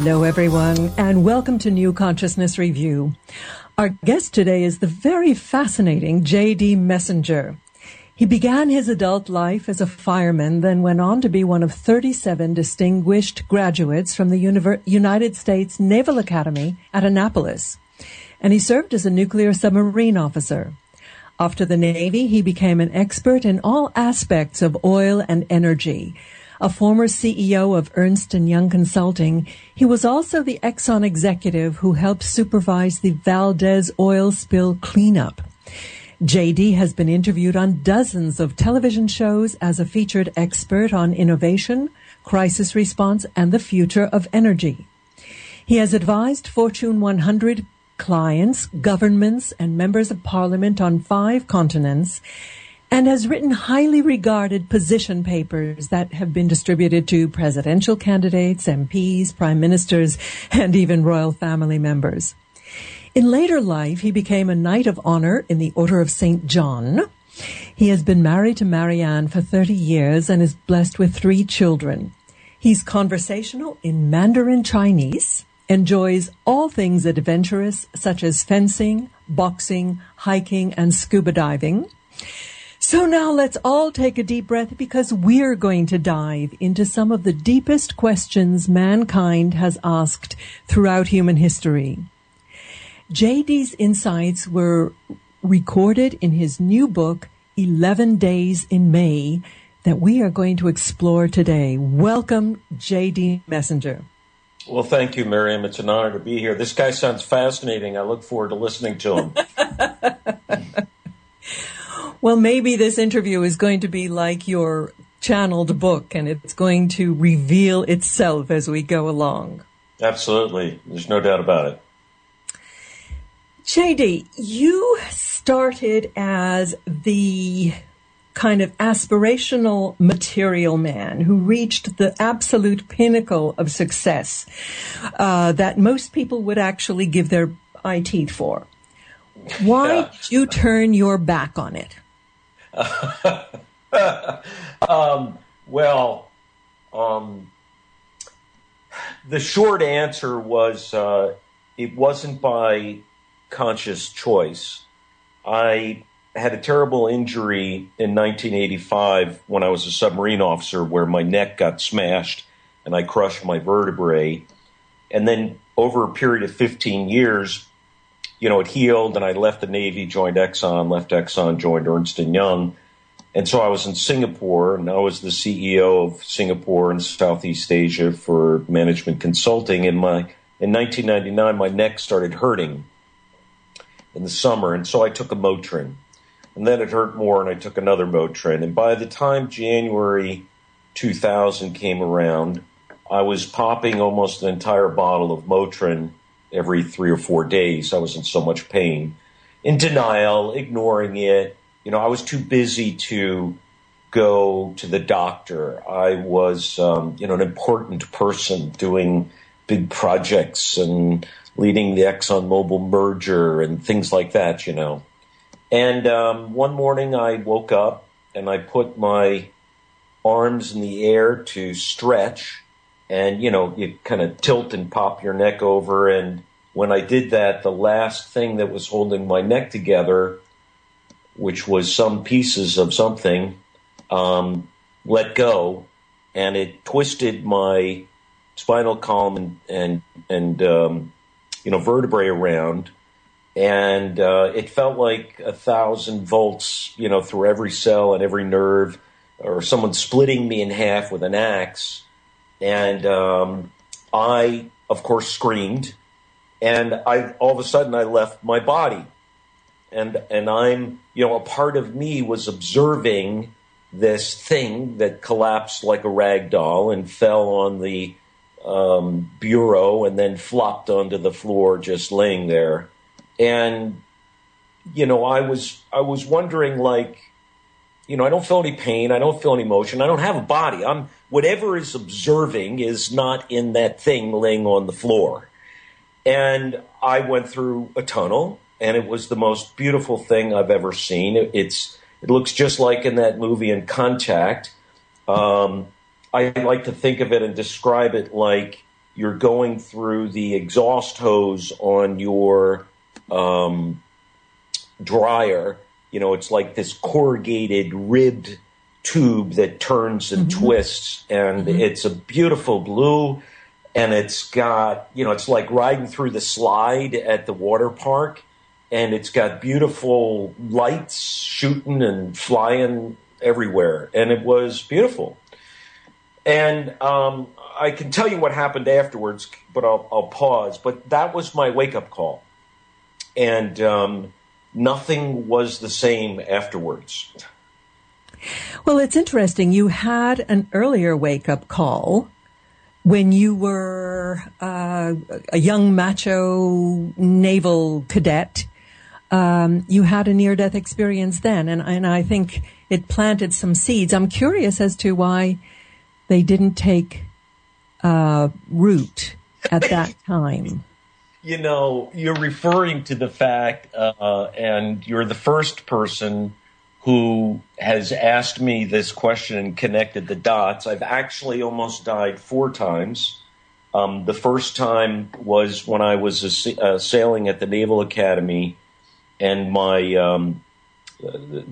Hello, everyone, and welcome to New Consciousness Review. Our guest today is the very fascinating J.D. Messinger. He began his adult life as a fireman, then went on to be one of 37 distinguished graduates from the Univer- United States Naval Academy at Annapolis. And he served as a nuclear submarine officer. After the Navy, he became an expert in all aspects of oil and energy. A former CEO of Ernst & Young Consulting, he was also the Exxon executive who helped supervise the Valdez oil spill cleanup. JD has been interviewed on dozens of television shows as a featured expert on innovation, crisis response, and the future of energy. He has advised Fortune 100 clients, governments, and members of parliament on five continents and has written highly regarded position papers that have been distributed to presidential candidates, MPs, prime ministers, and even royal family members. In later life, he became a Knight of Honor in the Order of St. John. He has been married to Marianne for 30 years and is blessed with three children. He's conversational in Mandarin Chinese enjoys all things adventurous such as fencing, boxing, hiking, and scuba diving. So now let's all take a deep breath because we're going to dive into some of the deepest questions mankind has asked throughout human history. JD's insights were recorded in his new book, 11 Days in May, that we are going to explore today. Welcome, JD Messinger. Well, thank you, Miriam. It's an honor to be here. This guy sounds fascinating. I look forward to listening to him. well, maybe this interview is going to be like your channeled book and it's going to reveal itself as we go along. Absolutely. There's no doubt about it. JD, you started as the kind of aspirational material man who reached the absolute pinnacle of success uh, that most people would actually give their eye teeth for. Why yeah. did you turn your back on it? um, well, um, the short answer was uh, it wasn't by conscious choice. I had a terrible injury in 1985 when I was a submarine officer where my neck got smashed and I crushed my vertebrae. And then over a period of 15 years, you know, it healed and I left the Navy, joined Exxon, left Exxon, joined Ernst & Young. And so I was in Singapore and I was the CEO of Singapore and Southeast Asia for management consulting. And my, in 1999, my neck started hurting in the summer. And so I took a Motrin and then it hurt more, and I took another Motrin. And by the time January 2000 came around, I was popping almost an entire bottle of Motrin every three or four days. I was in so much pain, in denial, ignoring it. You know, I was too busy to go to the doctor. I was, um, you know, an important person doing big projects and leading the ExxonMobil merger and things like that, you know. And um, one morning I woke up and I put my arms in the air to stretch. And, you know, you kind of tilt and pop your neck over. And when I did that, the last thing that was holding my neck together, which was some pieces of something, um, let go. And it twisted my spinal column and, and, and um, you know, vertebrae around and uh, it felt like a thousand volts, you know, through every cell and every nerve, or someone splitting me in half with an axe. And um, I, of course, screamed, and I all of a sudden I left my body, and and I'm, you know, a part of me was observing this thing that collapsed like a rag doll and fell on the um, bureau and then flopped onto the floor, just laying there. And you know, I was I was wondering like, you know, I don't feel any pain, I don't feel any emotion, I don't have a body. I'm whatever is observing is not in that thing laying on the floor. And I went through a tunnel, and it was the most beautiful thing I've ever seen. It, it's it looks just like in that movie in Contact. Um, I like to think of it and describe it like you're going through the exhaust hose on your um, dryer. You know, it's like this corrugated, ribbed tube that turns and mm-hmm. twists, and mm-hmm. it's a beautiful blue. And it's got, you know, it's like riding through the slide at the water park, and it's got beautiful lights shooting and flying everywhere, and it was beautiful. And um, I can tell you what happened afterwards, but I'll, I'll pause. But that was my wake up call, and um, nothing was the same afterwards. Well, it's interesting. You had an earlier wake up call when you were uh, a young macho naval cadet. Um, you had a near death experience then, and, and I think it planted some seeds. I'm curious as to why they didn't take uh, root at that time? You know, you're referring to the fact, uh, and you're the first person who has asked me this question and connected the dots. I've actually almost died four times. Um, the first time was when I was a, uh, sailing at the Naval Academy, and my um,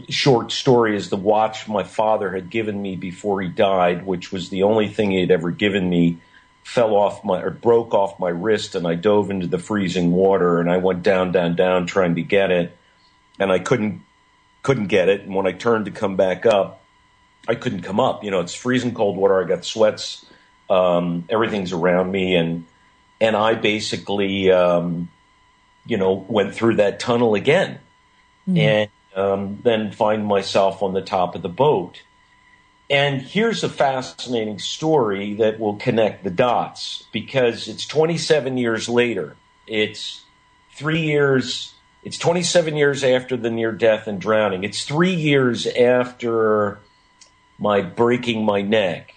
short story is the watch my father had given me before he died, which was the only thing he had ever given me, fell off my or broke off my wrist, and I dove into the freezing water, and I went down, down, down trying to get it, and I couldn't couldn't get it. And when I turned to come back up, I couldn't come up. You know, it's freezing cold water. I got sweats. Um, everything's around me, and and I basically, um, you know, went through that tunnel again, mm. and um, then find myself on the top of the boat. And here's a fascinating story that will connect the dots because it's 27 years later. It's three years, it's 27 years after the near death and drowning. It's three years after my breaking my neck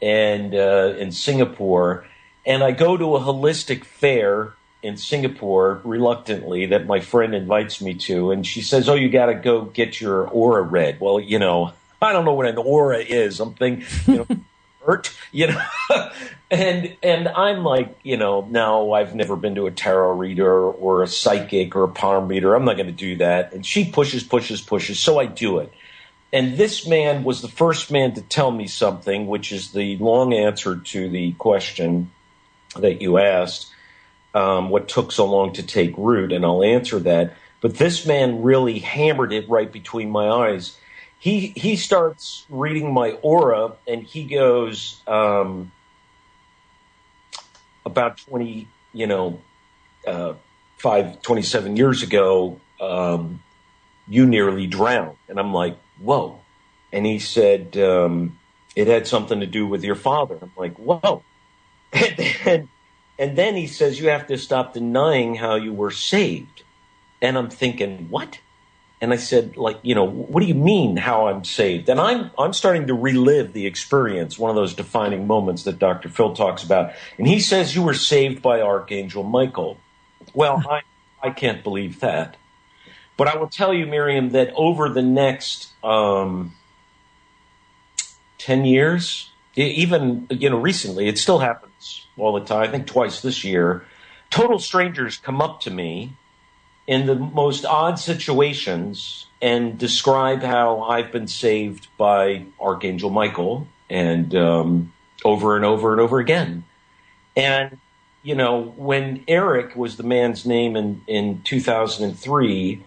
and uh, in Singapore. And I go to a holistic fair in Singapore reluctantly that my friend invites me to, and she says, "Oh, you got to go get your aura read." Well, you know, I don't know what an aura is. I'm thinking, you know, hurt, you know, and and I'm like, you know, no, I've never been to a tarot reader or a psychic or a palm reader. I'm not going to do that. And she pushes, pushes, pushes, so I do it. And this man was the first man to tell me something, which is the long answer to the question that you asked um, what took so long to take root, and I'll answer that. But this man really hammered it right between my eyes. He he starts reading my aura, and he goes um, about twenty, you know, uh, five, 27 years ago. Um, you nearly drowned, and I'm like, whoa. And he said um, it had something to do with your father. I'm like, whoa. And then and then he says, You have to stop denying how you were saved. And I'm thinking, What? And I said, like, you know, what do you mean how I'm saved? And I'm I'm starting to relive the experience, one of those defining moments that Dr. Phil talks about. And he says you were saved by Archangel Michael. Well, I I can't believe that. But I will tell you, Miriam, that over the next um, ten years, even you know, recently, it still happens all the time, I think twice this year, total strangers come up to me in the most odd situations and describe how I've been saved by Archangel Michael and um, over and over and over again. And, you know, when Eric was the man's name in, in 2003,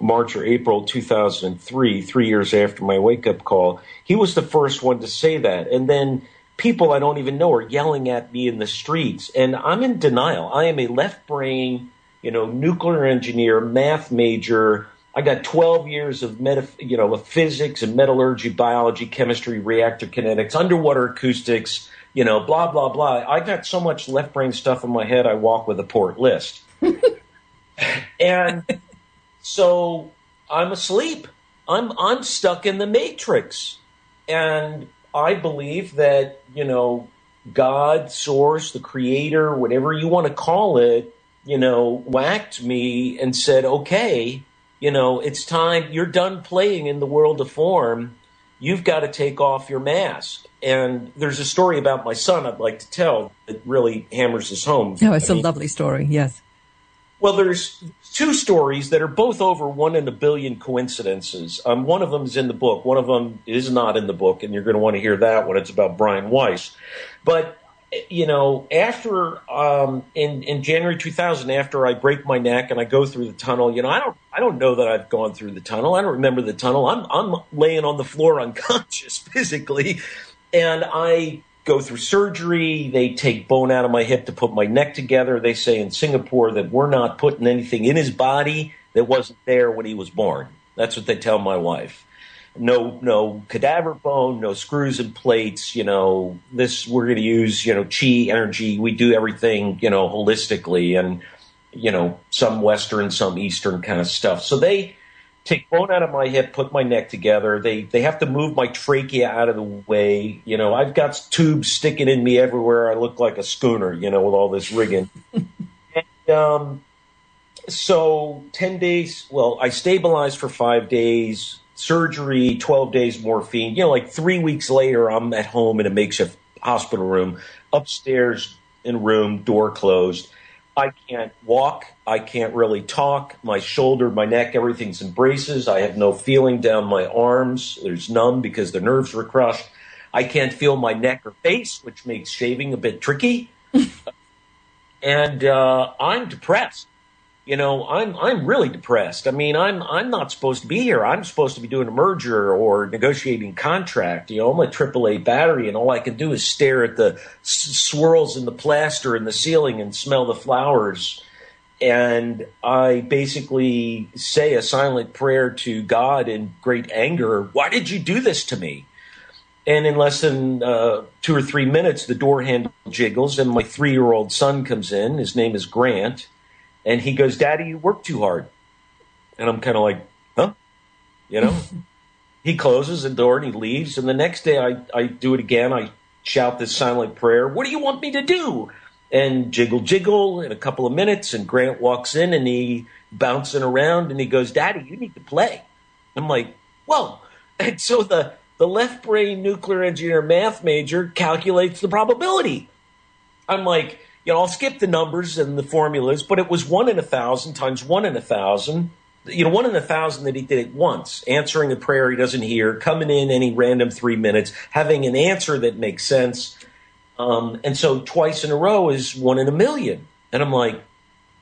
March or April 2003, three years after my wake up call, he was the first one to say that. And then people I don't even know are yelling at me in the streets, and I'm in denial. I am a left brain, you know, nuclear engineer, math major. I got 12 years of meta, you know, of physics and metallurgy, biology, chemistry, reactor kinetics, underwater acoustics, you know, blah blah blah. I got so much left brain stuff in my head. I walk with a port list, and so I'm asleep. I'm I'm stuck in the matrix, and I believe that, you know, God, source, the creator, whatever you want to call it, you know, whacked me and said, okay, you know, it's time, you're done playing in the world of form. you've got to take off your mask. And there's a story about my son I'd like to tell that really hammers this home. No, it's I mean, a lovely story, yes. Well, there's two stories that are both over one in a billion coincidences. Um, one of them is in the book. One of them is not in the book, and you're going to want to hear that one. It's about Brian Weiss. But you know, after um, in in January 2000, after I break my neck and I go through the tunnel, you know, I don't I don't know that I've gone through the tunnel. I don't remember the tunnel. I'm I'm laying on the floor unconscious physically, and I go through surgery. They take bone out of my hip to put my neck together. They say in Singapore that we're not putting anything in his body that wasn't there when he was born. That's what they tell my wife no no cadaver bone, no screws and plates. You know, this we're going to use you know chi energy. We do everything you know holistically, and you know some Western, some Eastern kind of stuff. So they take bone out of my hip, put my neck together. They they have to move my trachea out of the way. You know, I've got tubes sticking in me everywhere. I look like a schooner. You know, with all this rigging. and, um, so 10 days well i stabilized for five days surgery, 12 days morphine. You know, like three weeks later, I'm at home in a makeshift hospital room, upstairs in a room, door closed. I can't walk. I can't really talk. My shoulder, my neck, everything's in braces. I have no feeling down my arms. There's numb because the nerves were crushed. I can't feel my neck or face, which makes shaving a bit tricky. and uh, I'm depressed you know, I'm I'm really depressed. I mean, I'm I'm not supposed to be here. I'm supposed to be doing a merger or negotiating contract. You know, I'm a AAA battery, and all I can do is stare at the swirls in the plaster in the ceiling and smell the flowers. And I basically say a silent prayer to God in great anger. Why did you do this to me? And in less than uh, two or three minutes, the door handle jiggles, and my three year old son comes in. His name is Grant and he goes, Daddy, you work too hard. And I'm kind of like, huh? You know? he closes the door and he leaves. And the next day I, I do it again. I shout this silent prayer. What do you want me to do? And jiggle, jiggle in a couple of minutes. And Grant walks in and he bouncing around and he goes, Daddy, you need to play. I'm like, whoa. And so the, the left brain nuclear engineer math major calculates the probability. I'm like, you know, I'll skip the numbers and the formulas, but it was one in a thousand times one in a thousand. You know, one in a thousand that he did it once, answering a prayer he doesn't hear, coming in any random three minutes, having an answer that makes sense. Um, and so twice in a row is one in a million. And I'm like,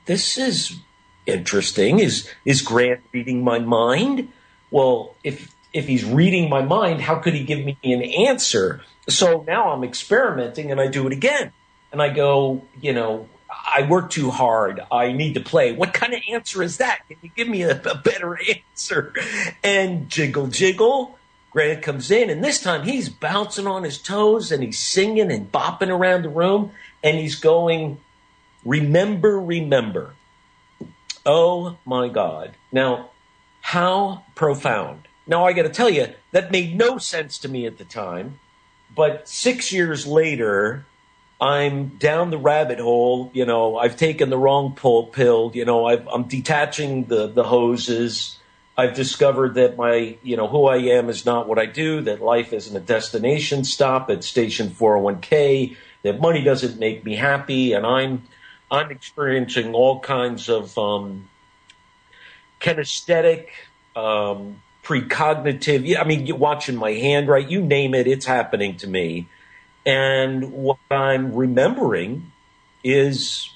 this is interesting. Is is Grant reading my mind? Well, if if he's reading my mind, how could he give me an answer? So now I'm experimenting and I do it again and I go, you know, I work too hard. I need to play. What kind of answer is that? Can you give me a, a better answer? And jiggle, jiggle. Grant comes in, and this time he's bouncing on his toes and he's singing and bopping around the room, and he's going, Remember, remember. Oh my God. Now, how profound. Now, I got to tell you, that made no sense to me at the time, but six years later, I'm down the rabbit hole. You know, I've taken the wrong pull pill. You know, i am detaching the, the hoses. I've discovered that my, you know, who I am is not what I do, that life isn't a destination stop at station 401k, that money doesn't make me happy. And I'm, I'm experiencing all kinds of, um, kinesthetic, um, precognitive. I mean, you're watching my hand, right? You name it, it's happening to me and what I'm remembering is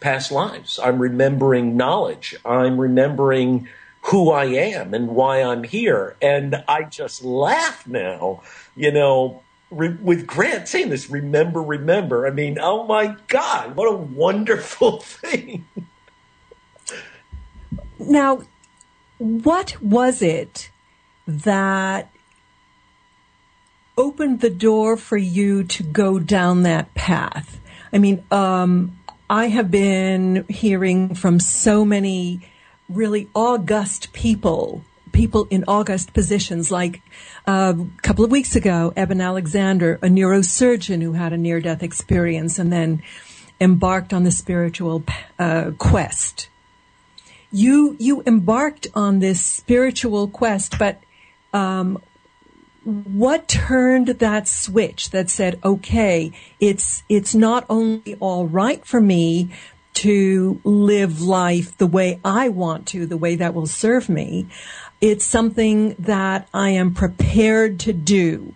past lives. I'm remembering knowledge. I'm remembering who I am and why I'm here. And I just laugh now, you know, re- with Grant saying this, remember, remember. I mean, oh my God, what a wonderful thing. Now, what was it that opened the door for you to go down that path? I mean, um, I have been hearing from so many really august people, people in august positions, like uh, a couple of weeks ago, Eben Alexander, a neurosurgeon who had a near death experience and then embarked on the spiritual uh, quest. You you embarked on this spiritual quest, but um, what turned that switch that said, okay, it's, it's not only all right for me to live life the way I want to, the way that will serve me. It's something that I am prepared to do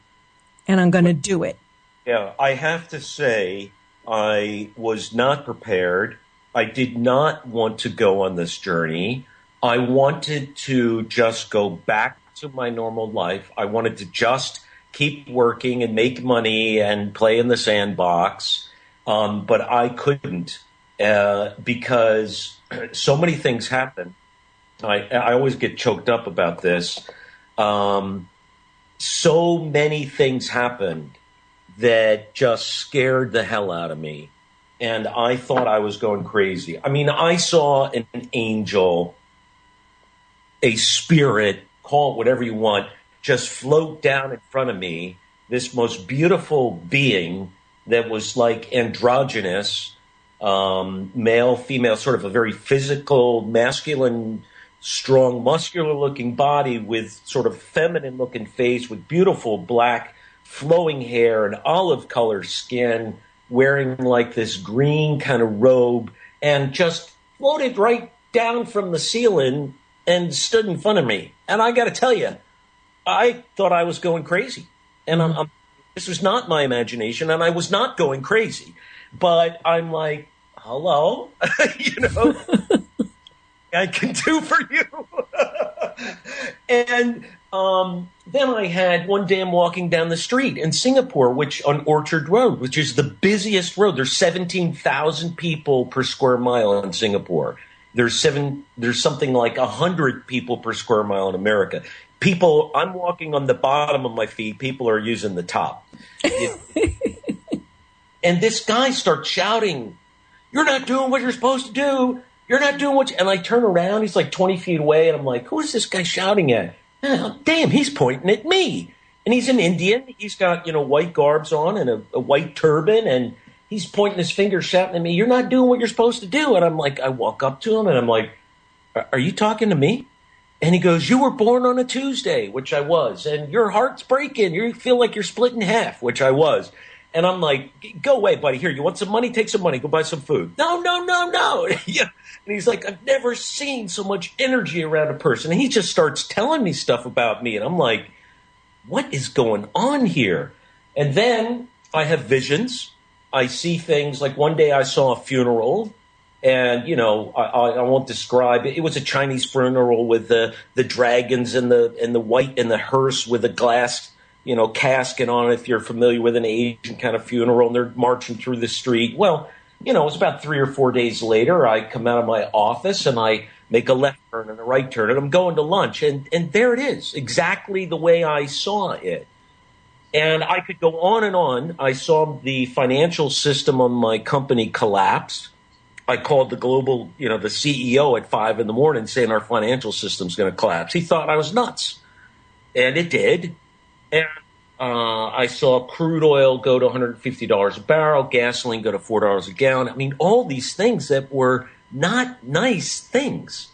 and I'm going to do it. Yeah, I have to say, I was not prepared. I did not want to go on this journey. I wanted to just go back to my normal life. I wanted to just keep working and make money and play in the sandbox. Um, but I couldn't uh, because so many things happen. I, I always get choked up about this. Um, so many things happened that just scared the hell out of me. And I thought I was going crazy. I mean, I saw an angel, a spirit call it whatever you want, just float down in front of me, this most beautiful being that was like androgynous, um, male, female, sort of a very physical, masculine, strong, muscular looking body with sort of feminine looking face with beautiful black flowing hair and olive color skin, wearing like this green kind of robe and just floated right down from the ceiling and stood in front of me. And I got to tell you, I thought I was going crazy. And I'm, I'm, this was not my imagination, and I was not going crazy. But I'm like, hello, you know, I can do for you. and um, then I had one day I'm walking down the street in Singapore, which on Orchard Road, which is the busiest road. There's 17,000 people per square mile in Singapore. There's seven. There's something like a hundred people per square mile in America. People, I'm walking on the bottom of my feet. People are using the top. and this guy starts shouting, "You're not doing what you're supposed to do. You're not doing what." You, and I turn around. He's like 20 feet away, and I'm like, "Who is this guy shouting at?" Oh, damn, he's pointing at me. And he's an Indian. He's got you know white garbs on and a, a white turban and he's pointing his finger, shouting at me, "You're not doing what you're supposed to do." And I'm like, I walk up to him and I'm like, "Are you talking to me?" And he goes, "You were born on a Tuesday, which I was, and your heart's breaking. You feel like you're split in half, which I was." And I'm like, "Go away, buddy. Here, you want some money? Take some money. Go buy some food." No, no, no, no. yeah. And he's like, "I've never seen so much energy around a person." And he just starts telling me stuff about me, and I'm like, "What is going on here?" And then I have visions I see things like one day I saw a funeral and you know I, I, won't describe it. It was a Chinese funeral with the the dragons and the and the white and the hearse with a glass you know casket on it. If you're familiar with an Asian kind of funeral, and they're marching through the street. Well, you know, it was about three or four days later. I come out of my office and I make a left turn and a right turn, and I'm going to lunch, and and there it is, exactly the way I saw it. And I could go on and on. I saw the financial system on my company collapse. I called the global, you know, the CEO at five in the morning saying our financial system's going to collapse. He thought I was nuts. And it did. And uh, I saw crude oil go to $150 a barrel, gasoline go to $4 a gallon. I mean, all these things that were not nice things.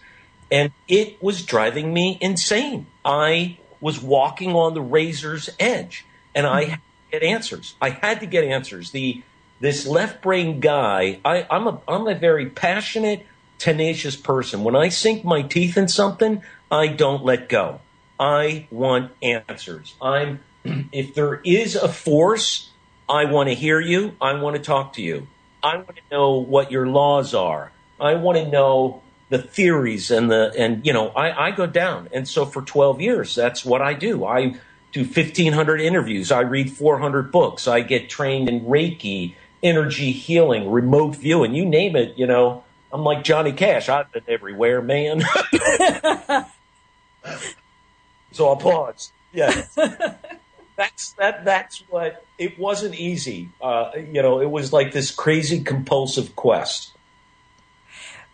And it was driving me insane. I was walking on the razor's edge and I mm-hmm. had get answers. I had to get answers. The this left brain guy, I, I'm a I'm a very passionate, tenacious person. When I sink my teeth in something, I don't let go. I want answers. I'm if there is a force, I want to hear you. I want to talk to you. I want to know what your laws are. I want to know the theories and the and you know I, I go down and so for 12 years that's what I do. I do 1,500 interviews. I read 400 books. I get trained in Reiki, energy healing, remote viewing, you name it. You know, I'm like Johnny Cash. I've been everywhere, man. so I'll pause. Yeah. that's that. That's what it wasn't easy. Uh, you know, it was like this crazy compulsive quest.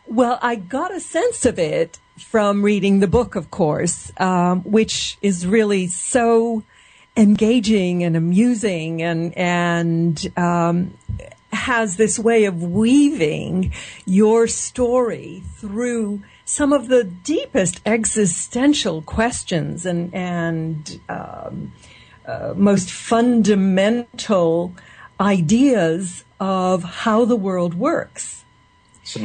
Well, I got a sense of it from reading the book, of course, um, which is really so engaging and amusing and and um, has this way of weaving your story through some of the deepest existential questions and and um, uh, most fundamental ideas of how the world works. So,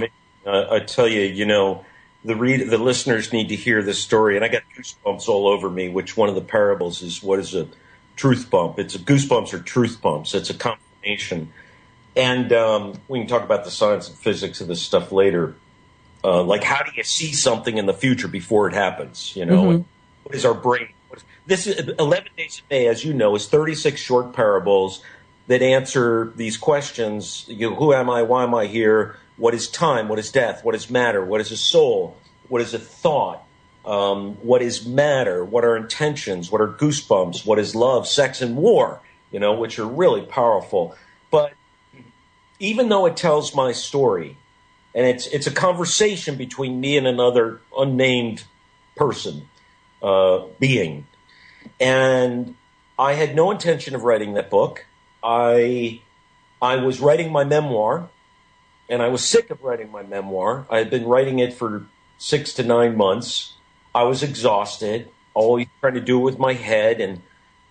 uh, I tell you, you know, the read the listeners need to hear this story, and I got goosebumps all over me. Which one of the parables is what is a truth bump? It's a goosebumps or truth bumps. It's a combination, and um, we can talk about the science and physics of this stuff later. Uh, like, how do you see something in the future before it happens? You know, mm-hmm. what is our brain? Is, this is 11 Days of May, as you know, is 36 short parables that answer these questions. You know, who am I? Why am I here? What is time? What is death? What is matter? What is a soul? What is a thought? Um, what is matter? What are intentions? What are goosebumps? What is love, sex, and war? You know, which are really powerful. But even though it tells my story, and it's it's a conversation between me and another unnamed person, uh, being, and I had no intention of writing that book. I I was writing my memoir, and I was sick of writing my memoir. I had been writing it for six to nine months. I was exhausted, always trying to do it with my head. And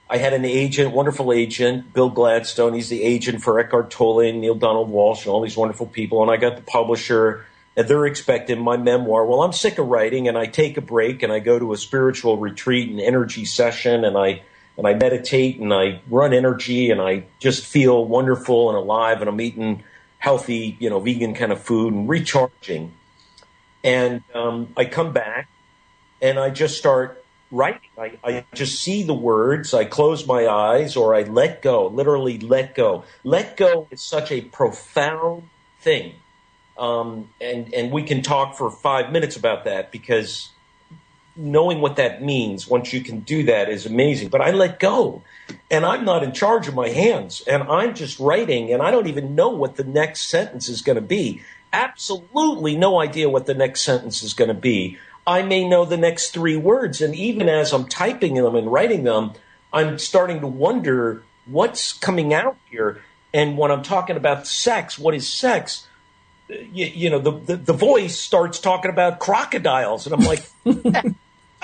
I had an agent, wonderful agent, Bill Gladstone. He's the agent for Eckhart Tolle and Neale Donald Walsch and all these wonderful people. And I got the publisher, and they're expecting my memoir. Well, I'm sick of writing, and I take a break and I go to a spiritual retreat and energy session, and I and I meditate and I run energy and I just feel wonderful and alive, and I'm eating healthy, you know, vegan kind of food and recharging. And um, I come back and I just start writing. I, I, just see the words, I close my eyes, or I let go, literally let go. Let go is such a profound thing. Um, and, and we can talk for five minutes about that because knowing what that means once you can do that is amazing. But I let go and I'm not in charge of my hands and I'm just writing and I don't even know what the next sentence is going to be. Absolutely no idea what the next sentence is going to be. I may know the next three words. And even as I'm typing them and writing them, I'm starting to wonder what's coming out here. And when I'm talking about sex, what is sex? You, you know, the, the, the voice starts talking about crocodiles. And I'm like,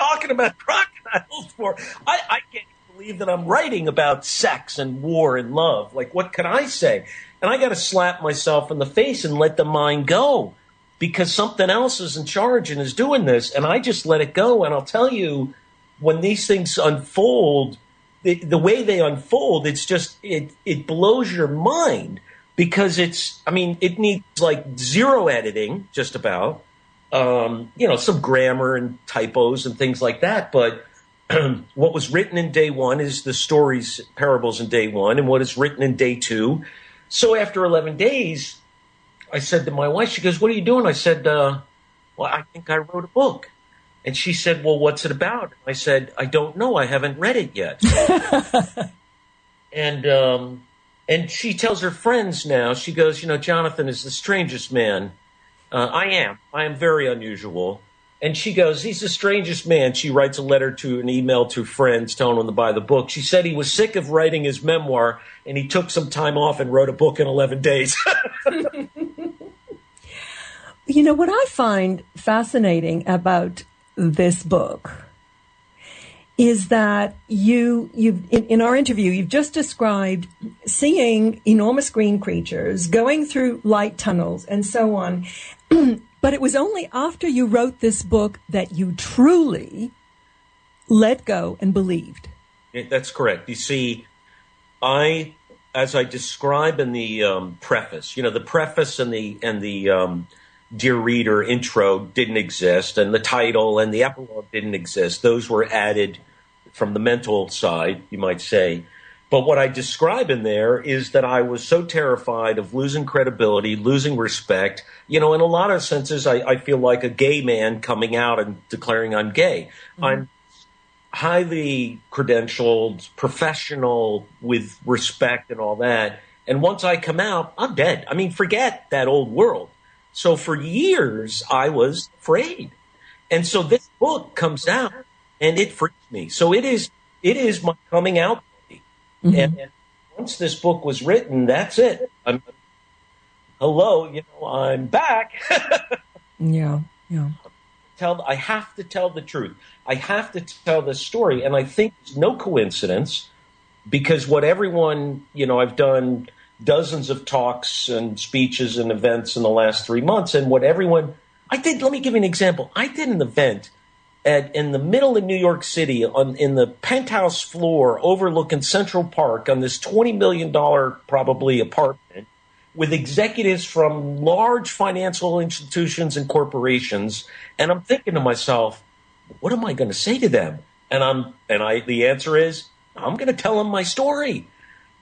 talking about crocodiles for? I, I can't believe that I'm writing about sex and war and love. Like, what can I say? And I got to slap myself in the face and let the mind go because something else is in charge and is doing this. And I just let it go. And I'll tell you, when these things unfold, the, the way they unfold, it's just, it, it blows your mind because it's, I mean, it needs like zero editing, just about um, you know, some grammar and typos and things like that. But what was written in day one is the stories, parables in day one, and what is written in day two. So after 11 days, I said to my wife, she goes, What are you doing? I said, uh, Well, I think I wrote a book. And she said, Well, what's it about? I said, I don't know. I haven't read it yet. and, um, and she tells her friends now, she goes, You know, Jonathan is the strangest man uh, I am. I am very unusual. And she goes, He's the strangest man. She writes a letter to an email to friends telling them to buy the book. She said he was sick of writing his memoir and he took some time off and wrote a book in 11 days. you know, what I find fascinating about this book is that you you in, in, our interview you've just described seeing enormous green creatures going through light tunnels and so on. But it was only after you wrote this book that you truly let go and believed. That's correct. You see i as i describe in the um, preface you know the preface and the and the um, Dear Reader intro didn't exist, and the title and the epilogue didn't exist. Those were added from the mental side, you might say. But what I describe in there is that I was so terrified of losing credibility, losing respect. You know, in a lot of senses, I, I feel like a gay man coming out and declaring I'm gay. Mm-hmm. I'm highly credentialed, professional, with respect and all that. And once I come out, I'm dead. I mean, forget that old world. So for years, I was afraid. And so this book comes out and it freaks me. So it is, it is my coming out mm-hmm. and, and, once this book was written, that's it. I'm, hello, you know, I'm back. yeah, yeah. Tell, I have to tell the truth. I have to tell this story, and I think it's no coincidence because what everyone, you know, I've done dozens of talks and speeches and events in the last three months, and what everyone, I did, let me give you an example. I did an event at, in the middle of New York City on in the penthouse floor overlooking Central Park on this $20 million probably apartment with executives from large financial institutions and corporations. And I'm thinking to myself, what am I going to say to them? And I'm, and I, the answer is, I'm going to tell them my story.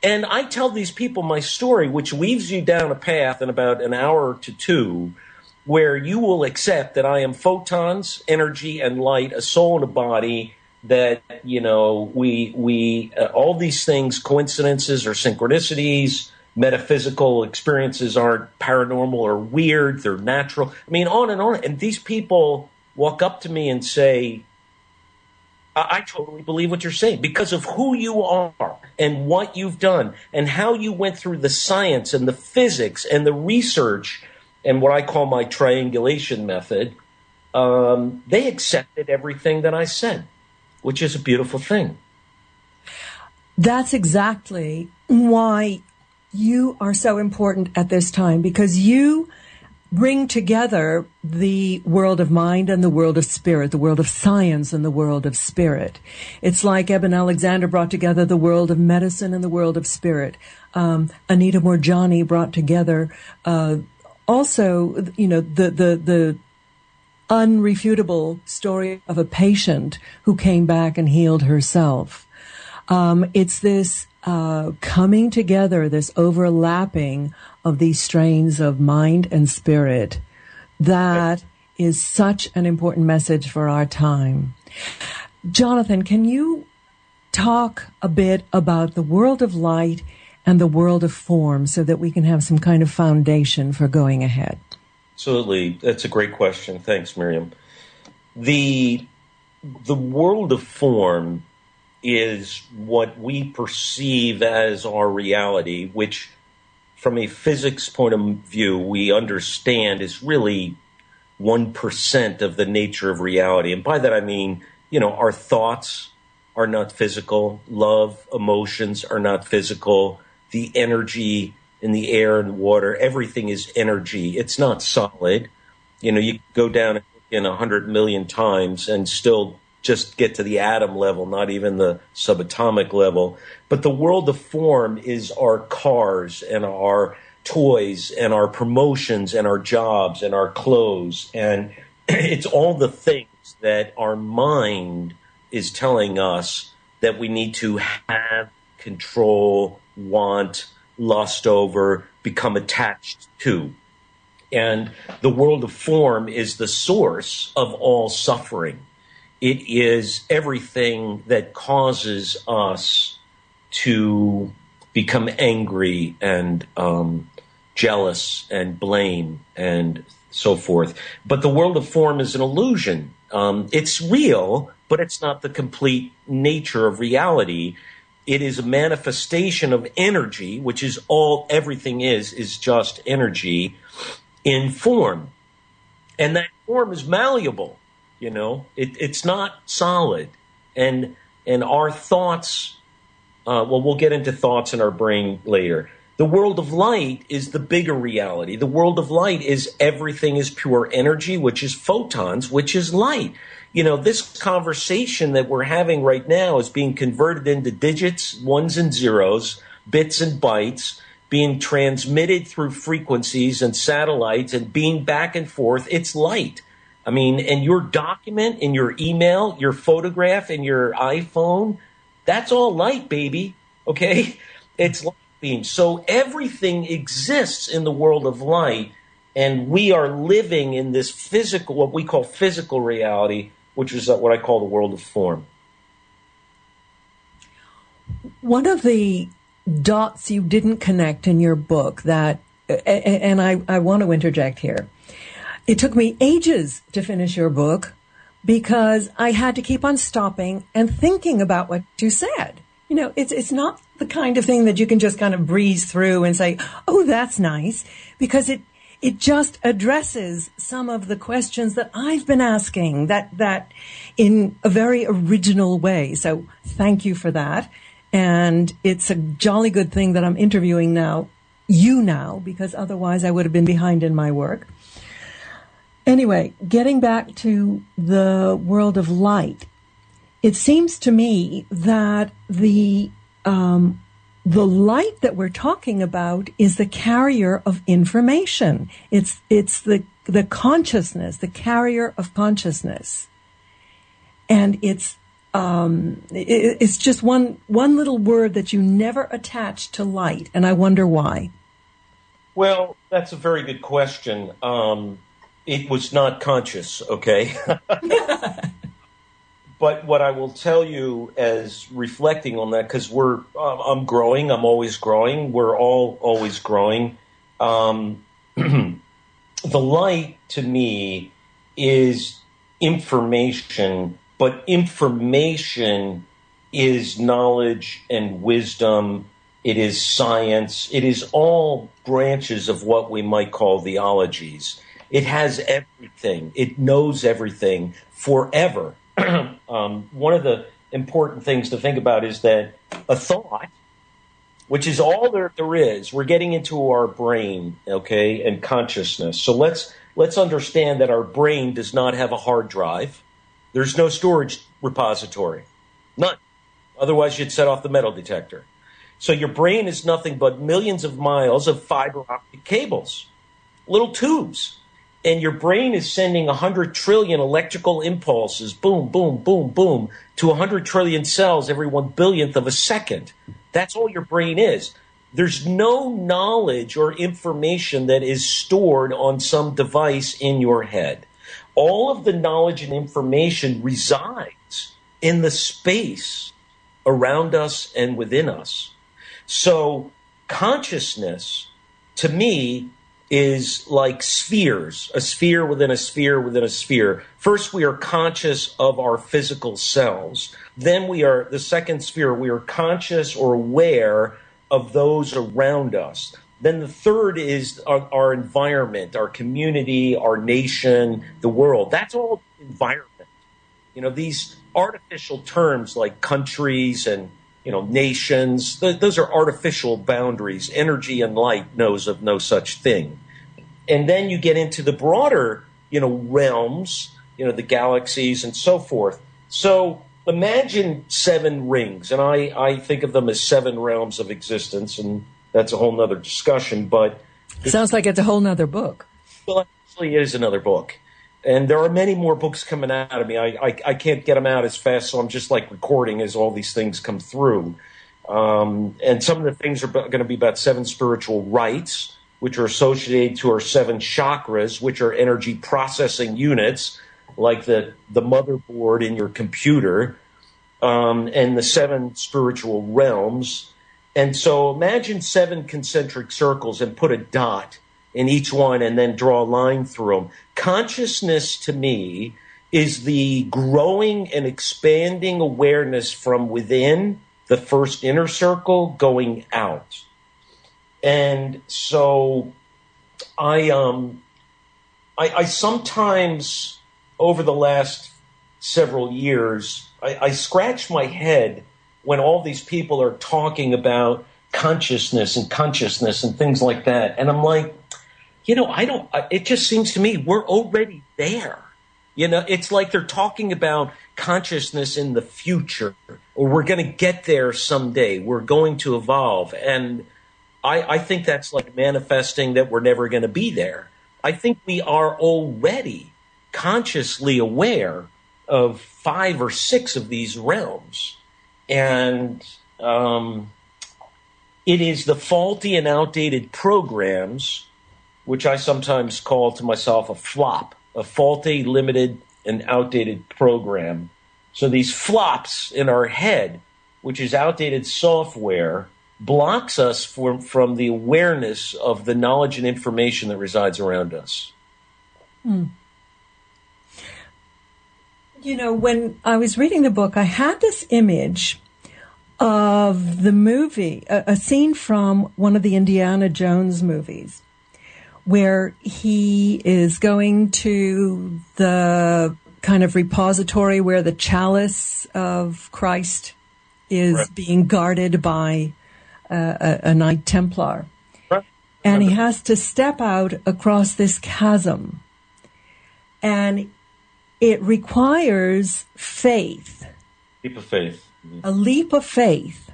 And I tell these people my story, which leads you down a path in about an hour to two where you will accept that I am photons, energy, and light, a soul and a body. That you know, we we uh, all these things, coincidences or synchronicities, metaphysical experiences aren't paranormal or weird; they're natural. I mean, on and on. And these people walk up to me and say, I, totally believe what you're saying because of who you are and what you've done and how you went through the science and the physics and the research and what I call my triangulation method, um, they accepted everything that I said, which is a beautiful thing. That's exactly why you are so important at this time because you bring together the world of mind and the world of spirit, the world of science and the world of spirit. It's like Eben Alexander brought together the world of medicine and the world of spirit. Um, Anita Moorjani brought together uh, also, you know, the, the, the unrefutable story of a patient who came back and healed herself. Um, it's this uh, coming together, this overlapping of these strains of mind and spirit that is such an important message for our time. Jonathan, can you talk a bit about the world of light and the world of form so that we can have some kind of foundation for going ahead? Absolutely. That's a great question. Thanks, Miriam. The the world of form is what we perceive as our reality, which from a physics point of view, we understand is really 1% of the nature of reality. And by that I mean, you know, our thoughts are not physical, love, emotions are not physical, the energy in the air and water. Everything is energy. It's not solid. You know, you go down in a hundred million times and still just get to the atom level, not even the subatomic level. But the world of form is our cars and our toys and our promotions and our jobs and our clothes. And it's all the things that our mind is telling us that we need to have control want, lust over, become attached to. And the world of form is the source of all suffering. It is everything that causes us to become angry and um, jealous and blame and so forth. But the world of form is an illusion. Um, it's real, but it's not the complete nature of reality it is a manifestation of energy, which is all everything is, is just energy in form. And that form is malleable, you know, it, it's not solid. And, and our thoughts, uh, well, we'll get into thoughts in our brain later. The world of light is the bigger reality. The world of light is everything is pure energy, which is photons, which is light you know, this conversation that we're having right now is being converted into digits, ones and zeros, bits and bytes, being transmitted through frequencies and satellites and being back and forth. It's light. I mean, and your document in your email, your photograph in your iPhone, that's all light, baby. Okay? It's light beams. So everything exists in the world of light, and we are living in this physical, what we call physical reality, which is what I call the world of form. One of the dots you didn't connect in your book that, and I, I want to interject here. It took me ages to finish your book because I had to keep on stopping and thinking about what you said. You know, it's, it's not the kind of thing that you can just kind of breeze through and say, oh, that's nice, because it, it just addresses some of the questions that I've been asking that, that in a very original way. So thank you for that. And it's a jolly good thing that I'm interviewing now, you now, because otherwise I would have been behind in my work. Anyway, getting back to the world of light, it seems to me that the um, the light that we're talking about is the carrier of information. It's it's the the consciousness, the carrier of consciousness, and it's um, it, it's just one one little word that you never attach to light, and I wonder why. Well, that's a very good question. Um, it was not conscious, okay. but what I will tell you as reflecting on that, because we're uh, I'm growing, I'm always growing. We're all always growing. Um, the light to me is information, but information is knowledge and wisdom. It is science. It is all branches of what we might call theologies. It has everything. It knows everything forever. um, one of the important things to think about is that a thought, which is all there, there is, we're getting into our brain, okay, and consciousness. So let's let's understand that our brain does not have a hard drive. There's no storage repository, none. Otherwise, you'd set off the metal detector. So your brain is nothing but millions of miles of fiber optic cables, little tubes and your brain is sending 100 trillion electrical impulses, boom, boom, boom, boom, to 100 trillion cells every one billionth of a second. That's all your brain is. There's no knowledge or information that is stored on some device in your head. All of the knowledge and information resides in the space around us and within us. So consciousness, to me, is like spheres, a sphere within a sphere within a sphere. First, we are conscious of our physical selves. Then we are, the second sphere, we are conscious or aware of those around us. Then the third is our, our environment, our community, our nation, the world. That's all environment. You know, these artificial terms like countries and you know, nations. Th- those are artificial boundaries. Energy and light knows of no such thing. And then you get into the broader, you know, realms, you know, the galaxies and so forth. So imagine seven rings, and I, I think of them as seven realms of existence, and that's a whole nother discussion. But sounds like it's a whole nother book. Well, it actually, it is another book and there are many more books coming out of me. I, I, I, can't get them out as fast, so I'm just like recording as all these things come through. Um, and some of the things are going to be about seven spiritual rights, which are associated to our seven chakras, which are energy processing units, like the the motherboard in your computer, um, and the seven spiritual realms. And so, imagine seven concentric circles and put a dot in each one and then draw a line through them. Consciousness to me is the growing and expanding awareness from within the first inner circle going out. And so I um I, I sometimes over the last several years I, I scratch my head when all these people are talking about consciousness and consciousness and things like that. And I'm like, you know, I don't, it just seems to me we're already there. You know, it's like they're talking about consciousness in the future, or we're going to get there someday. We're going to evolve. And I, I think that's like manifesting that we're never going to be there. I think we are already consciously aware of five or six of these realms. And um, it is the faulty and outdated programs which I sometimes call to myself a flop, a faulty, limited, and outdated program. So these flops in our head, which is outdated software, blocks us from, from the awareness of the knowledge and information that resides around us. Hmm. You know, when I was reading the book, I had this image of the movie, a, a scene from one of the Indiana Jones movies where he is going to the kind of repository where the chalice of Christ is Right. being guarded by a, a Knight Templar. Right. And he has to step out across this chasm. And it requires faith, Leap of faith. Mm-hmm. a leap of faith.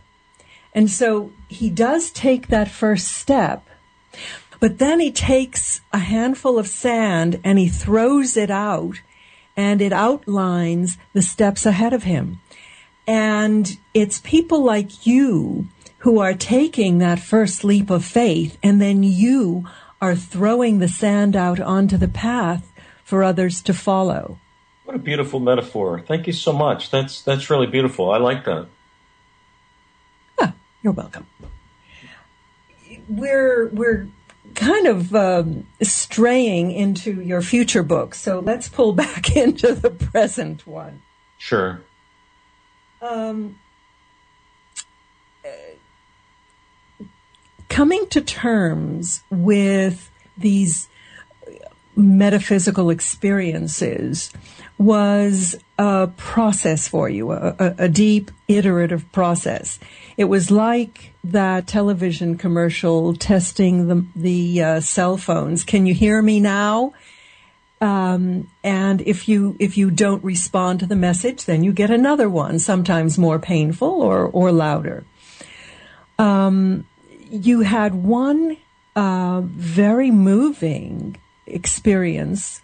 And so he does take that first step, but then he takes a handful of sand and he throws it out and it outlines the steps ahead of him. And it's people like you who are taking that first leap of faith and then you are throwing the sand out onto the path for others to follow. What a beautiful metaphor. Thank you so much. That's that's really beautiful. I like that. Ah, you're welcome. We're we're kind of um, straying into your future book, so let's pull back into the present one. Sure. Um, coming to terms with these metaphysical experiences was a process for you, a, a, deep iterative process. It was like that television commercial testing the, the uh, cell phones. Can you hear me now? Um, and if you if you don't respond to the message, then you get another one, sometimes more painful or or louder. Um, you had one uh, very moving experience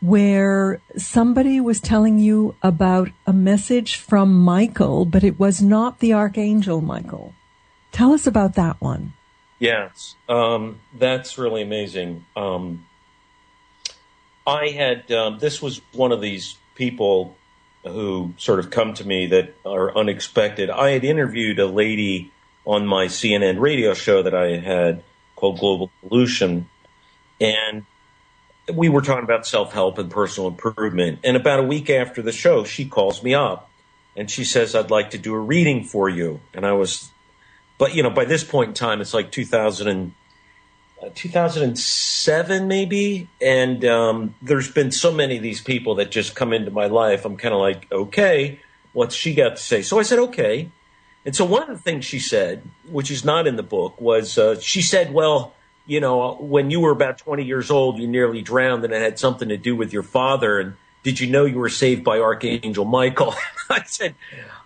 where somebody was telling you about a message from Michael, but it was not the archangel Michael. Tell us about that one. Yes, um, that's really amazing. Um, I had um, this was one of these people who sort of come to me that are unexpected. I had interviewed a lady on my CNN radio show that I had called Global Solution, and we were talking about self help and personal improvement. And about a week after the show, she calls me up and she says, I'd like to do a reading for you. And I was, but you know, by this point in time, it's like 2000 and, uh, 2007 maybe. And um, there's been so many of these people that just come into my life. I'm kind of like, okay, what's she got to say? So I said, okay. And so one of the things she said, which is not in the book, was uh, she said, well, you know, when you were about 20 years old, you nearly drowned and it had something to do with your father. And did you know you were saved by Archangel Michael? I said,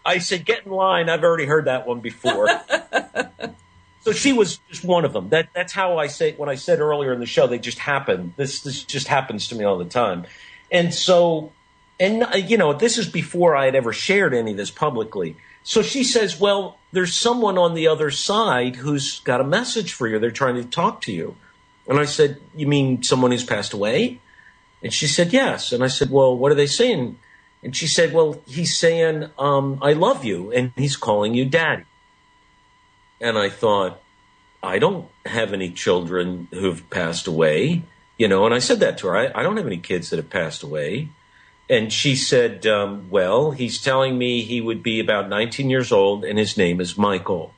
I said, get in line. I've already heard that one before. so she was just one of them. That, that's how I say, when I said earlier in the show, they just happen. This, this just happens to me all the time. And so, and uh, you know, this is before I had ever shared any of this publicly. So she says, well, there's someone on the other side who's got a message for you. They're trying to talk to you. And I said, you mean someone who's passed away? And she said, yes. And I said, well, what are they saying? And she said, well, he's saying, um, I love you. And he's calling you daddy. And I thought, I don't have any children who've passed away, you know, and I said that to her. I, I don't have any kids that have passed away. And she said, um, well, he's telling me he would be about 19 years old and his name is Michael.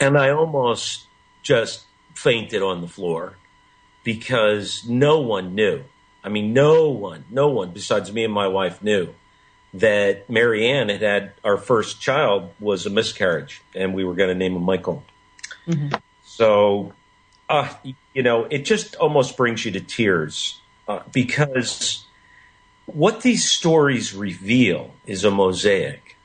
And I almost just fainted on the floor because no one knew. I mean, no one, no one besides me and my wife knew that Marianne had had our first child was a miscarriage and we were going to name him Michael. So, uh, you know, it just almost brings you to tears uh, because what these stories reveal is a mosaic.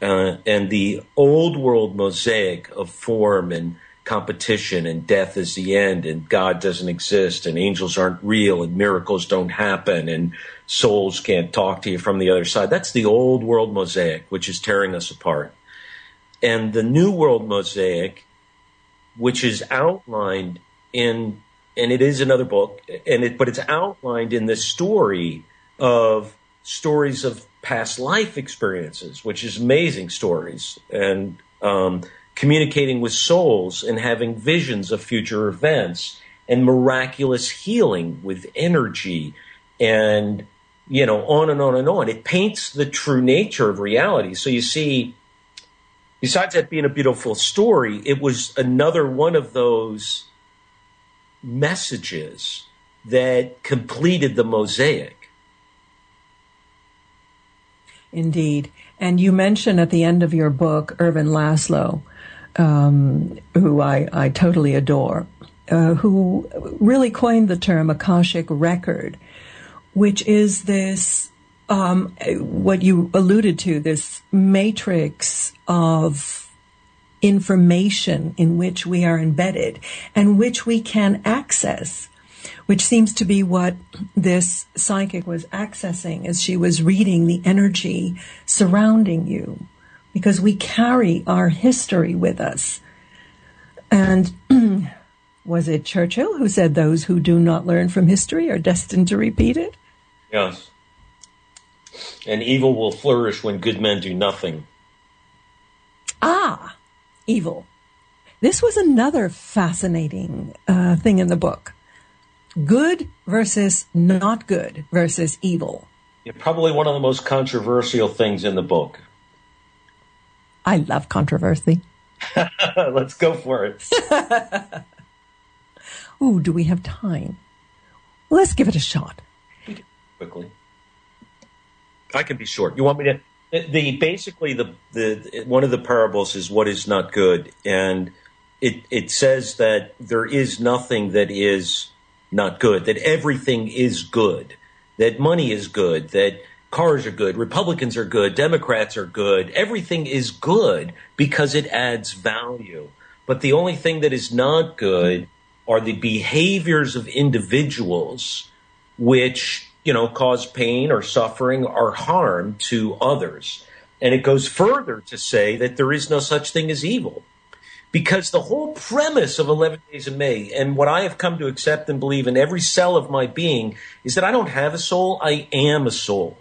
Uh, and the old world mosaic of form and competition and death is the end and God doesn't exist and angels aren't real and miracles don't happen and souls can't talk to you from the other side. That's the old world mosaic, which is tearing us apart. And the new world mosaic, which is outlined in, and it is another book, and it, but it's outlined in this story of stories of past life experiences, which is amazing stories, and um, communicating with souls and having visions of future events and miraculous healing with energy and you know on and on and on. It paints the true nature of reality. So you see besides that being a beautiful story it was another one of those messages that completed the mosaic Indeed. And you mention at the end of your book Ervin Laszlo, um, who I, I totally adore, uh, who really coined the term Akashic record, which is this, um, what you alluded to, this matrix of information in which we are embedded and which we can access which seems to be what this psychic was accessing as she was reading the energy surrounding you, because we carry our history with us. And was it Churchill who said those who do not learn from history are destined to repeat it? Yes. And evil will flourish when good men do nothing. Ah, evil. This was another fascinating uh, thing in the book good versus not good versus evil. Yeah, probably one of the most controversial things in the book. I love controversy. Let's go for it. Ooh, do we have time? Let's give it a shot. Quickly. I can be short. You want me to? The basically the the one of the parables is what is not good, and it it says that there is nothing that is not good, that everything is good, that money is good, that cars are good, Republicans are good, Democrats are good. Everything is good because it adds value. But the only thing that is not good are the behaviors of individuals which, you know, cause pain or suffering or harm to others. And it goes further to say that there is no such thing as evil because the whole premise of 11 Days of May and what I have come to accept and believe in every cell of my being is that I don't have a soul, I am a soul.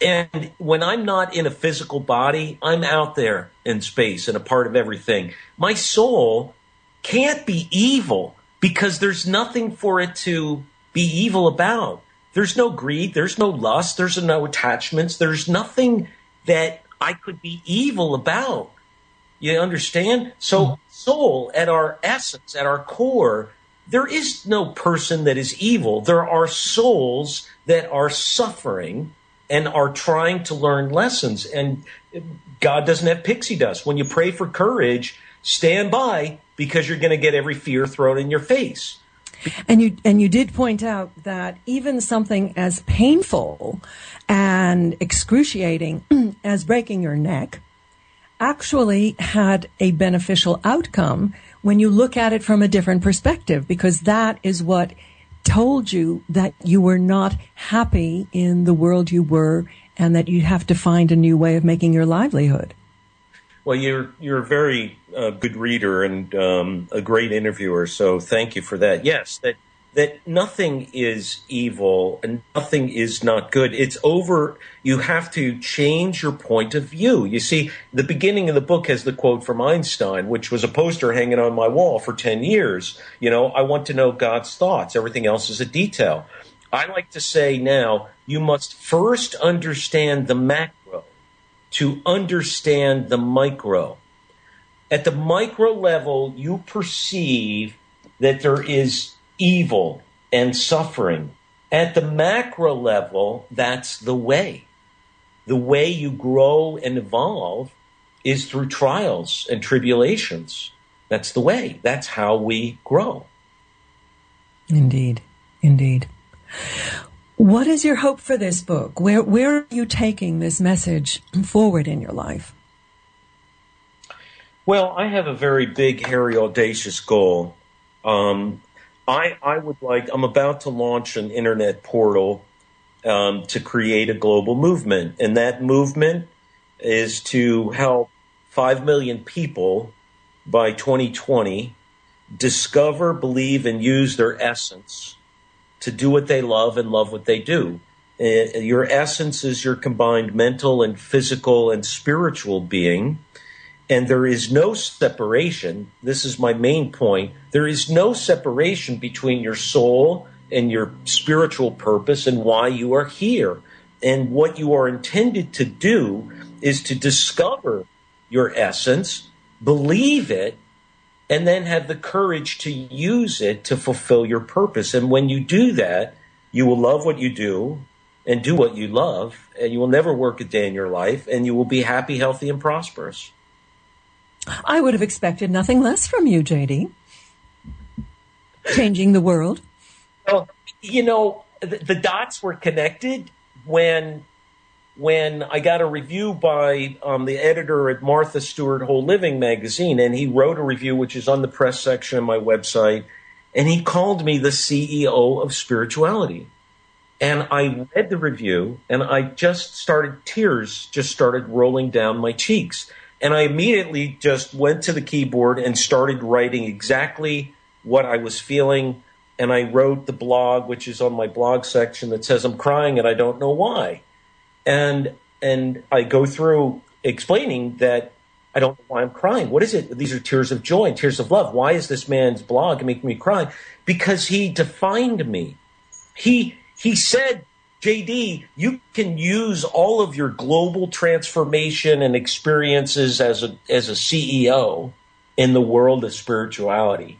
And when I'm not in a physical body, I'm out there in space and a part of everything. My soul can't be evil because there's nothing for it to be evil about. There's no greed, there's no lust, there's no attachments, there's nothing that I could be evil about. You understand? So, hmm. soul at our essence, at our core, there is no person that is evil. There are souls that are suffering and are trying to learn lessons. And God doesn't have pixie dust. When you pray for courage, stand by because you're going to get every fear thrown in your face. And you and you did point out that even something as painful and excruciating as breaking your neck actually had a beneficial outcome when you look at it from a different perspective, because that is what told you that you were not happy in the world you were and that you have to find a new way of making your livelihood. Well, you're you're a very uh, good reader and um, a great interviewer, so thank you for that. Yes, that that nothing is evil and nothing is not good. It's over. You have to change your point of view. You see, the beginning of the book has the quote from Einstein, which was a poster hanging on my wall for 10 years. You know, I want to know God's thoughts. Everything else is a detail. I like to say now, you must first understand the macro to understand the micro. At the micro level, you perceive that there is evil and suffering. At the macro level, that's the way. The way you grow and evolve is through trials and tribulations. That's the way. That's how we grow. Indeed. Indeed. What is your hope for this book? Where, where are you taking this message forward in your life? Well, I have a very big, hairy, audacious goal. Um, I, I would like, I'm about to launch an internet portal um, to create a global movement. And that movement is to help 5 million people by 2020 discover, believe, and use their essence to do what they love and love what they do. Uh, your essence is your combined mental and physical and spiritual being and there is no separation. This is my main point. There is no separation between your soul and your spiritual purpose and why you are here. And what you are intended to do is to discover your essence, believe it, and then have the courage to use it to fulfill your purpose. And when you do that, you will love what you do and do what you love, and you will never work a day in your life, and you will be happy, healthy, and prosperous. I would have expected nothing less from you, JD. Changing the world. Well, you know, the, the dots were connected when when I got a review by um, the editor at Martha Stewart Whole Living magazine, and he wrote a review which is on the press section of my website, and he called me the CEO of spirituality. And I read the review, and I just started, tears just started rolling down my cheeks. And I immediately just went to the keyboard and started writing exactly what I was feeling. And I wrote the blog, which is on my blog section, that says, I'm crying and I don't know why. And, and I go through explaining that I don't know why I'm crying. What is it? These are tears of joy tears of love. Why is this man's blog making me cry? Because he defined me. He, he said, JD, you can use all of your global transformation and experiences as a as a CEO in the world of spirituality.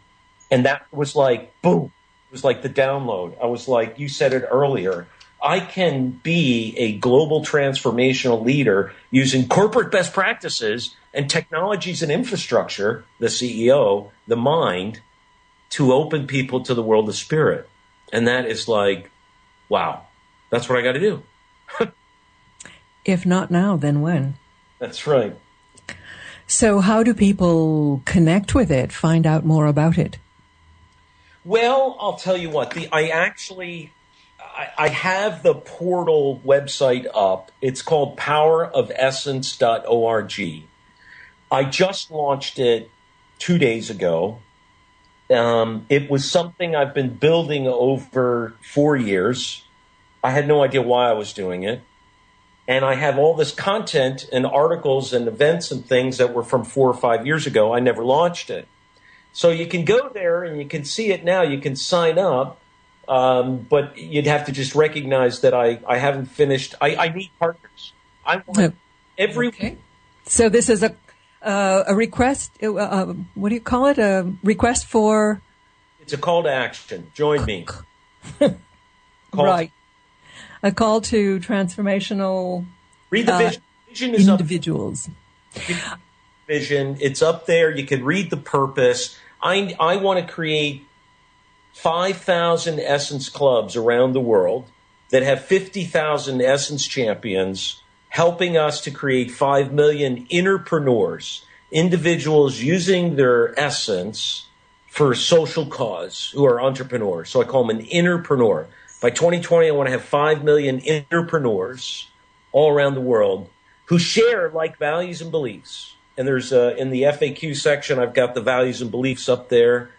And that was like boom. It was like the download. I was like, you said it earlier. I can be a global transformational leader using corporate best practices and technologies and infrastructure, the CEO, the mind, to open people to the world of spirit. And that is like wow, that's what I got to do. if not now, then when? That's right. So, how do people connect with it, find out more about it? Well, I'll tell you what. The I actually I, I have the portal website up. It's called powerofessence.org. I just launched it two days ago. Um, it was something I've been building over four years. I had no idea why I was doing it. And I have all this content and articles and events and things that were from four or five years ago. I never launched it. So you can go there and you can see it now. You can sign up. Um, but you'd have to just recognize that I, I haven't finished. I, I need partners. I want every. Okay. So this is a uh, a request. Uh, uh, what do you call it? A request for. It's a call to action. Join me. right. A call to transformational. Read the vision. Uh, vision is individuals. Up, vision. It's up there. You can read the purpose. I I want to create five thousand essence clubs around the world that have fifty thousand essence champions helping us to create 5 million interpreneurs, individuals using their essence for social cause who are entrepreneurs. So I call them an interpreneur. By 2020, I want to have 5 million entrepreneurs all around the world who share like values and beliefs. And there's uh, in the FAQ section, I've got the values and beliefs up there.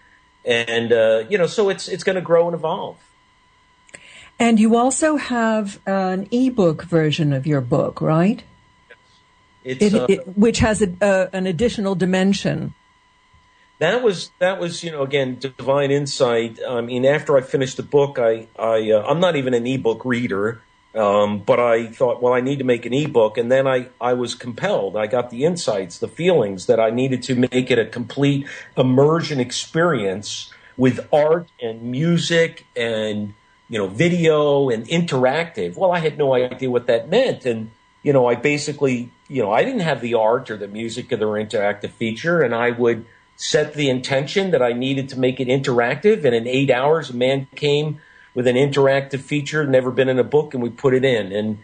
And, uh, you know, so it's, it's going to grow and evolve. And you also have an ebook version of your book, right? It, uh, it, which has a, uh, an additional dimension. That was that was you know again divine insight. I mean, after I finished the book, I I uh, I'm not even an ebook reader, um, but I thought, well, I need to make an ebook, and then I I was compelled. I got the insights, the feelings that I needed to make it a complete immersion experience with art and music and you know, video and interactive. Well, I had no idea what that meant. And, you know, I basically, you know, I didn't have the art or the music or the interactive feature. And I would set the intention that I needed to make it interactive. And in eight hours, a man came with an interactive feature, never been in a book, and we put it in. And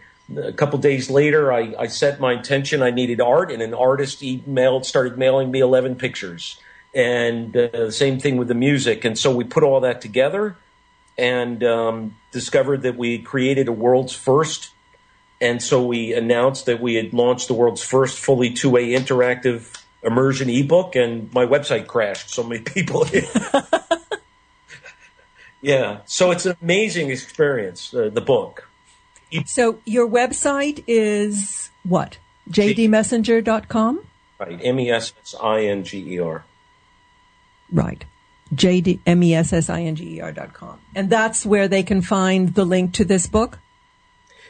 a couple days later, I, I set my intention I needed art, and an artist emailed, started mailing me 11 pictures. And uh, same thing with the music. And so we put all that together and um, discovered that we created a world's first. And so we announced that we had launched the world's first fully two way interactive immersion ebook, and my website crashed. So many people. yeah. So it's an amazing experience, uh, the book. So your website is what? jdmessinger.com? Right. M E S S I N G E R. Right. J-D-M-E-S-S-I-N-G-E-R dot com. And that's where they can find the link to this book?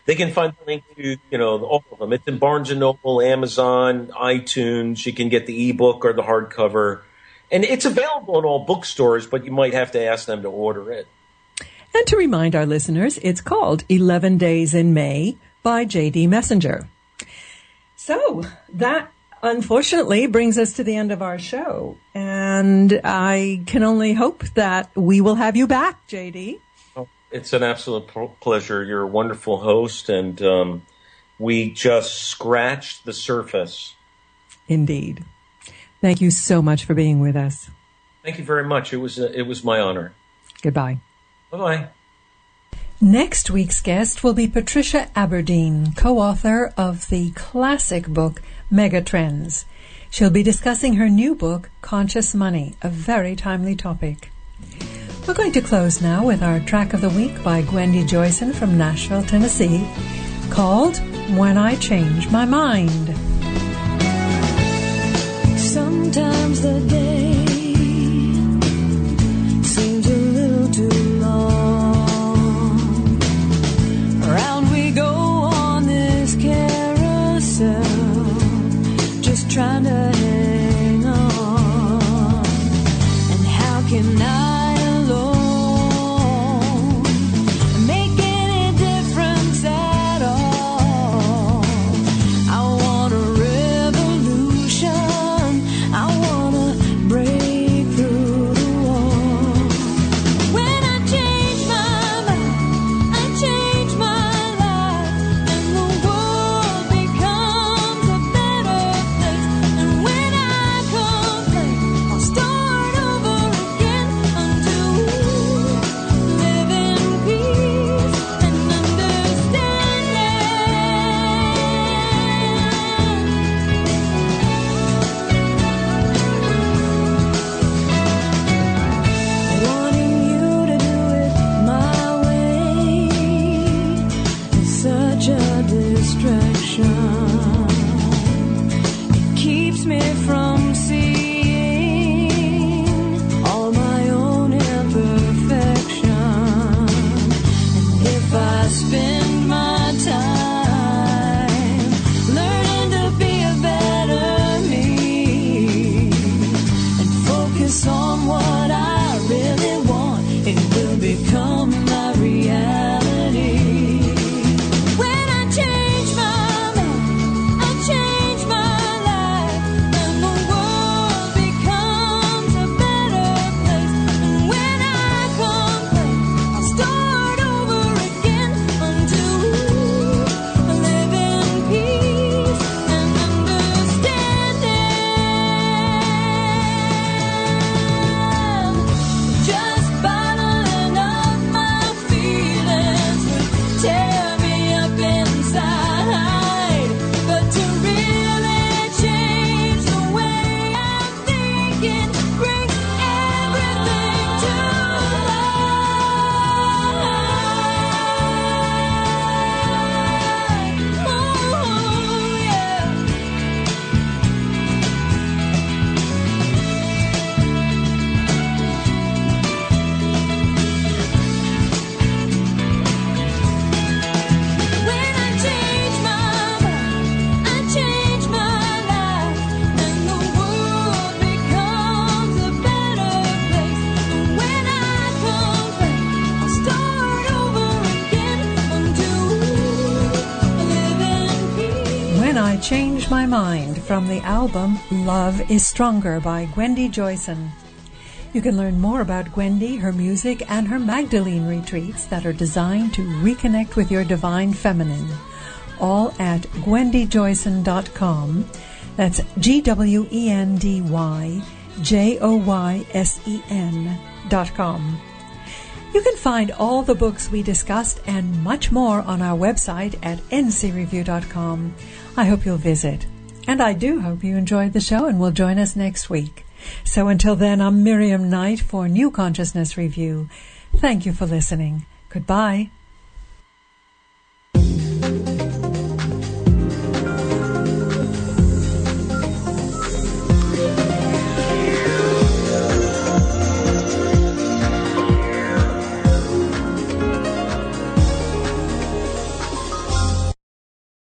They can find the link to, you know, all of them. It's in Barnes & Noble, Amazon, iTunes. You can get the ebook or the hardcover. And it's available in all bookstores, but you might have to ask them to order it. And to remind our listeners, it's called 11 Days in May by J.D. Messinger. So that unfortunately brings us to the end of our show. And I can only hope that we will have you back, JD. It's an absolute pleasure. You're a wonderful host, and um, we just scratched the surface. Indeed. Thank you so much for being with us. Thank you very much. It was a, it was my honor. Goodbye. Bye bye. Next week's guest will be Patricia Aburdene, co-author of the classic book Megatrends. She'll be discussing her new book, Conscious Money, a very timely topic. We're going to close now with our track of the week by Gwendy Joysen from Nashville, Tennessee, called When I Change My Mind. Sometimes the day Mind from the album Love is Stronger by Gwendy Joysen. You can learn more about Gwendy, her music, and her Magdalene retreats that are designed to reconnect with your divine feminine. All at gwendyjoysen.com. That's G W E N D Y J O Y S E N dot com. You can find all the books we discussed and much more on our website at ncreview.com. I hope you'll visit. And I do hope you enjoyed the show and will join us next week. So until then, I'm Miriam Knight for New Consciousness Review. Thank you for listening. Goodbye.